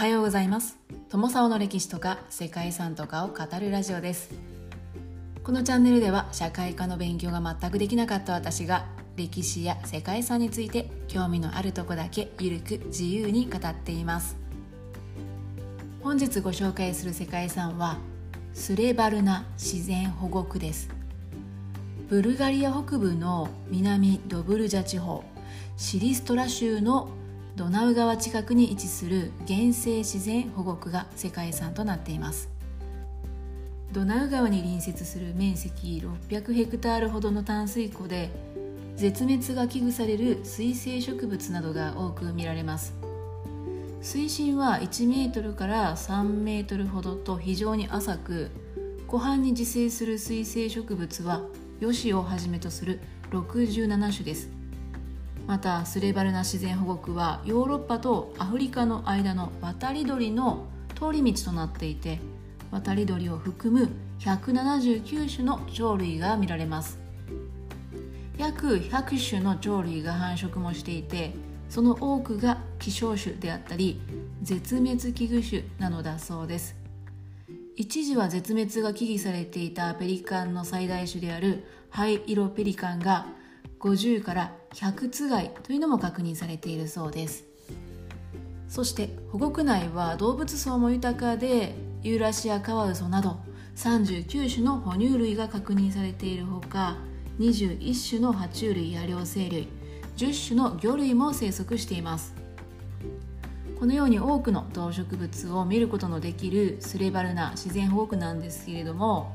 はようございます。友沢の歴史とか世界遺産とかを語るラジオです。このチャンネルでは社会科の勉強が全くできなかった私が歴史や世界遺産について興味のあるとこだけゆるく自由に語っています。本日ご紹介する世界遺産はスレバルナ自然保護区です。ブルガリア北部の南ドブルジャ地方シリストラ州のドナウ川近くに位置する原生自然保護区が世界遺産となっています。ドナウ川に隣接する面積600ヘクタールほどの淡水湖で絶滅が危惧される水生植物などが多く見られます。水深は1メートルから3メートルほどと非常に浅く湖畔に自生する水生植物はヨシをはじめとする67種です。またスレバルナ自然保護区はヨーロッパとアフリカの間の渡り鳥の通り道となっていて渡り鳥を含む179種の鳥類が見られます。約100種の鳥類が繁殖もしていてその多くが希少種であったり絶滅危惧種なのだそうです。一時は絶滅が危惧されていたペリカンの最大種であるハイイロペリカンが50から100つがいというのも確認されているそうです。そして保護区内は動物層も豊かでユーラシアカワウソなど39種の哺乳類が確認されているほか21種の爬虫類や両生類10種の魚類も生息しています。このように多くの動植物を見ることのできるスレバルナ自然保護区なんですけれども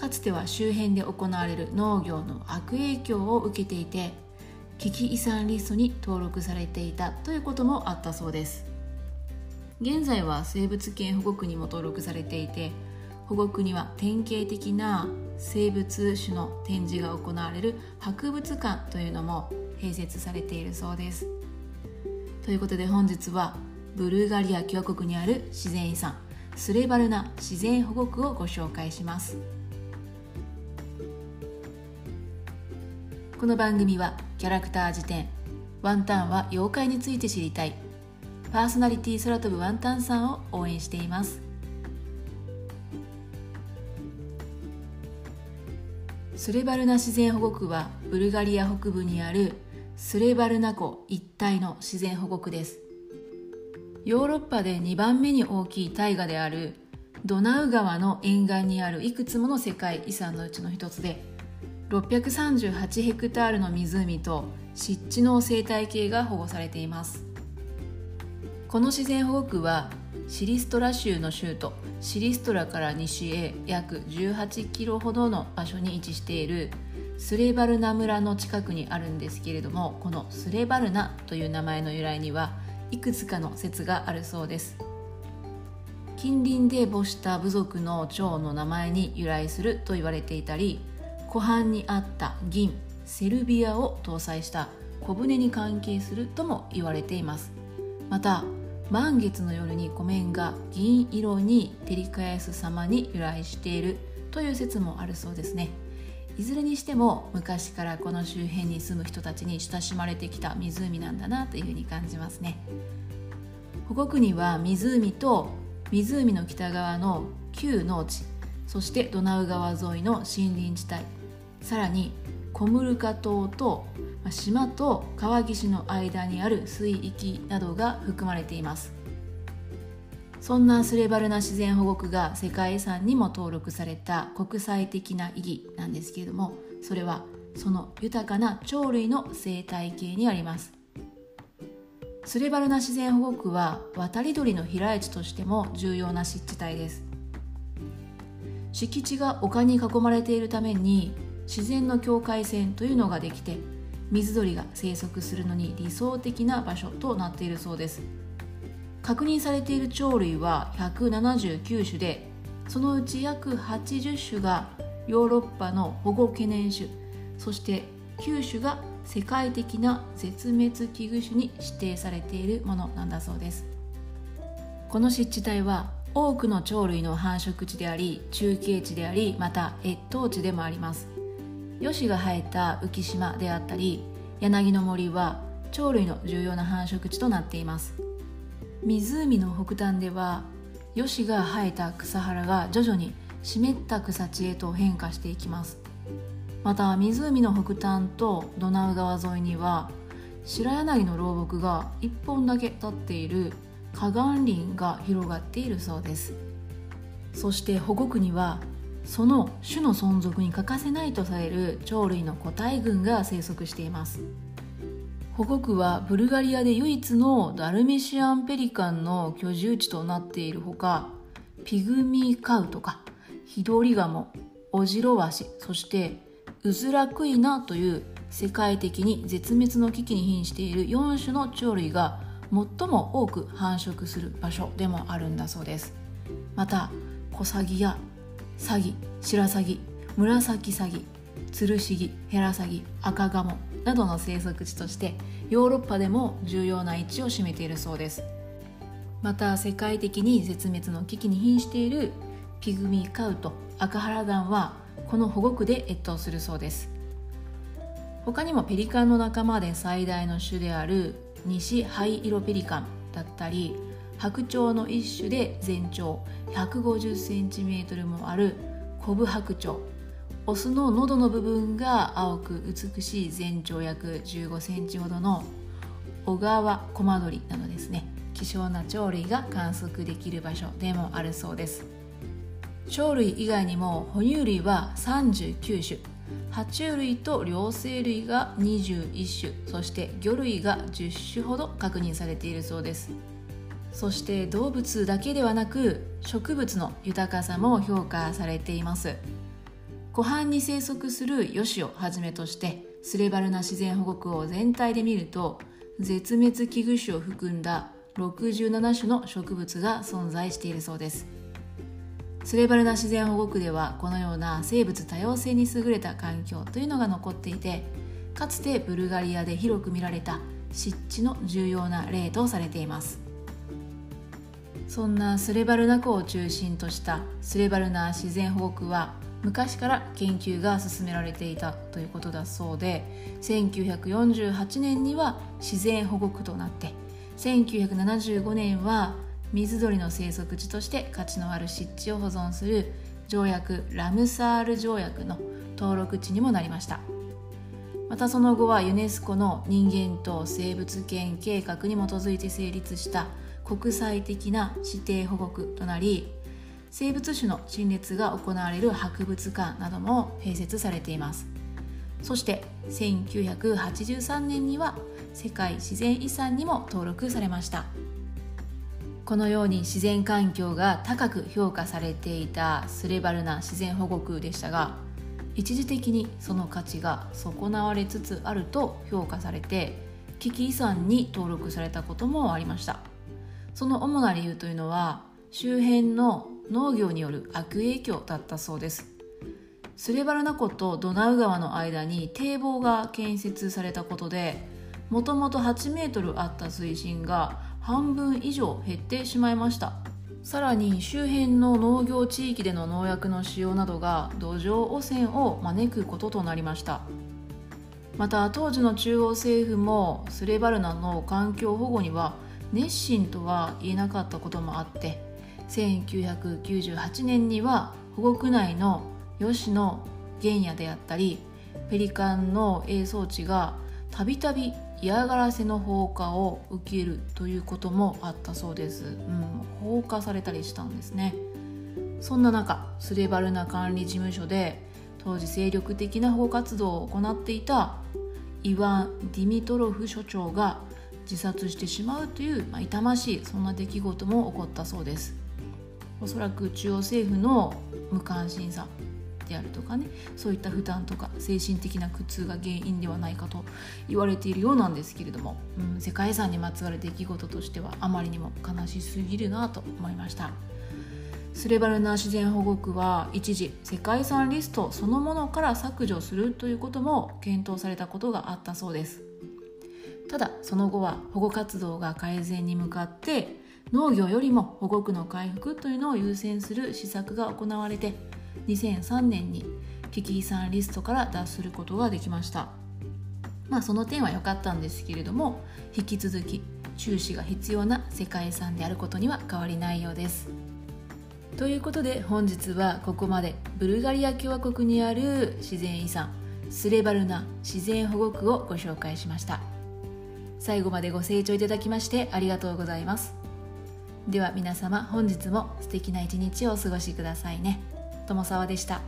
かつては周辺で行われる農業の悪影響を受けていて危機遺産リストに登録されていたということもあったそうです。現在は生物圏保護区にも登録されていて保護区には典型的な生物種の展示が行われる博物館というのも併設されているそうです。ということで本日はブルガリア共和国にある自然遺産スレバルナ自然保護区をご紹介します。この番組はキャラクター辞典ワンタンは妖怪について知りたいパーソナリティ空飛ぶワンタンさんを応援しています。スレバルナ自然保護区はブルガリア北部にあるスレバルナ湖一帯の自然保護区です。ヨーロッパで2番目に大きい大河であるドナウ川の沿岸にあるいくつもの世界遺産のうちの一つで638ヘクタールの湖と湿地の生態系が保護されています。この自然保護区はシリストラ州の州都シリストラから西へ約18キロほどの場所に位置しているスレバルナ村の近くにあるんですけれどもこのスレバルナという名前の由来にはいくつかの説があるそうです。近隣で母した部族の長の名前に由来すると言われていたり湖畔にあった銀セルビアを搭載した小舟に関係するとも言われています。また満月の夜に湖面が銀色に照り返す様に由来しているという説もあるそうですね。いずれにしても昔からこの周辺に住む人たちに親しまれてきた湖なんだなというふうに感じますね。保護区には湖と湖の北側の旧農地そしてドナウ川沿いの森林地帯。さらにコムルカ島と島と川岸の間にある水域などが含まれています。そんなスレバルナ自然保護区が世界遺産にも登録された国際的な意義なんですけれどもそれはその豊かな鳥類の生態系にあります。スレバルナ自然保護区は渡り鳥の飛来地としても重要な湿地帯です。敷地が丘に囲まれているために自然の境界線というのができて水鳥が生息するのに理想的な場所となっているそうです。確認されている鳥類は179種でそのうち約80種がヨーロッパの保護懸念種そして9種が世界的な絶滅危惧種に指定されているものなんだそうです。この湿地帯は多くの鳥類の繁殖地であり中継地でありまた越冬地でもあります。ヨシが生えた浮島であったり柳の森は鳥類の重要な繁殖地となっています。湖の北端ではヨシが生えた草原が徐々に湿った草地へと変化していきます。また湖の北端とドナウ川沿いには白柳の老木が1本だけ立っている河岸林が広がっているそうです。そして保護区にはその種の存続に欠かせないとされる鳥類の個体群が生息しています。保護区はブルガリアで唯一のダルメシアンペリカンの居住地となっているほかピグミーカウとかヒドリガモオジロワシそしてウズラクイナという世界的に絶滅の危機に瀕している4種の鳥類が最も多く繁殖する場所でもあるんだそうです。またコサギやサギシラサギ紫サギツルシギヘラサギ赤ガモなどの生息地としてヨーロッパでも重要な位置を占めているそうです。また世界的に絶滅の危機に瀕しているピグミーカウト赤原岩はこの保護区で越冬するそうです。他にもペリカンの仲間で最大の種である西灰色ペリカンだったり白鳥の一種で全長 150cm もあるコブ白鳥。オスの喉の部分が青く美しい全長約15センチほどの小川コマドリなどですね。希少な鳥類が観測できる場所でもあるそうです。鳥類以外にも哺乳類は39種。爬虫類と両生類が21種そして魚類が10種ほど確認されているそうです。そして動物だけではなく植物の豊かさも評価されています。湖畔に生息するヨシをはじめとしてスレバルナ自然保護区を全体で見ると絶滅危惧種を含んだ67種の植物が存在しているそうです。スレバルナ自然保護区ではこのような生物多様性に優れた環境というのが残っていてかつてブルガリアで広く見られた湿地の重要な例とされています。そんなスレバルナ湖を中心としたスレバルナ自然保護区は昔から研究が進められていたということだそうで1948年には自然保護区となって1975年は水鳥の生息地として価値のある湿地を保存する条約ラムサール条約の登録地にもなりました。またその後はユネスコの人間と生物圏計画に基づいて成立した国際的な指定保護区となり生物種の陳列が行われる博物館なども併設されています。そして1983年には世界自然遺産にも登録されました。このように自然環境が高く評価されていたスレバルナ自然保護区でしたが一時的にその価値が損なわれつつあると評価されて危機遺産に登録されたこともありました。その主な理由というのは周辺の農業による悪影響だったそうです。スレバルナ湖とドナウ川の間に堤防が建設されたことでもともと8メートルあった水深が半分以上減ってしまいました。さらに周辺の農業地域での農薬の使用などが土壌汚染を招くこととなりました。また当時の中央政府もスレバルナの環境保護には熱心とは言えなかったこともあって1998年には保護区内のヨシの原野であったりペリカンの営草地がたびたび嫌がらせの放火を受けるということもあったそうです、うん、放火されたりしたんですね。そんな中スレバルナ管理事務所で当時精力的な保護活動を行っていたイワン・ディミトロフ所長が自殺してしまうという、まあ、痛ましいそんな出来事も起こったそうです。おそらく中央政府の無関心さであるとかねそういった負担とか精神的な苦痛が原因ではないかと言われているようなんですけれども、うん、世界遺産にまつわる出来事としてはあまりにも悲しすぎるなと思いました。スレバルナ自然保護区は一時世界遺産リストそのものから削除するということも検討されたことがあったそうです。ただその後は保護活動が改善に向かって農業よりも保護区の回復というのを優先する施策が行われて2003年に危機遺産リストから脱することができました。まあその点は良かったんですけれども引き続き注視が必要な世界遺産であることには変わりないようです。ということで本日はここまでブルガリア共和国にある自然遺産スレバルナ自然保護区をご紹介しました。最後までご清聴いただきましてありがとうございます。では皆様本日も素敵な一日をお過ごしくださいね。友沢でした。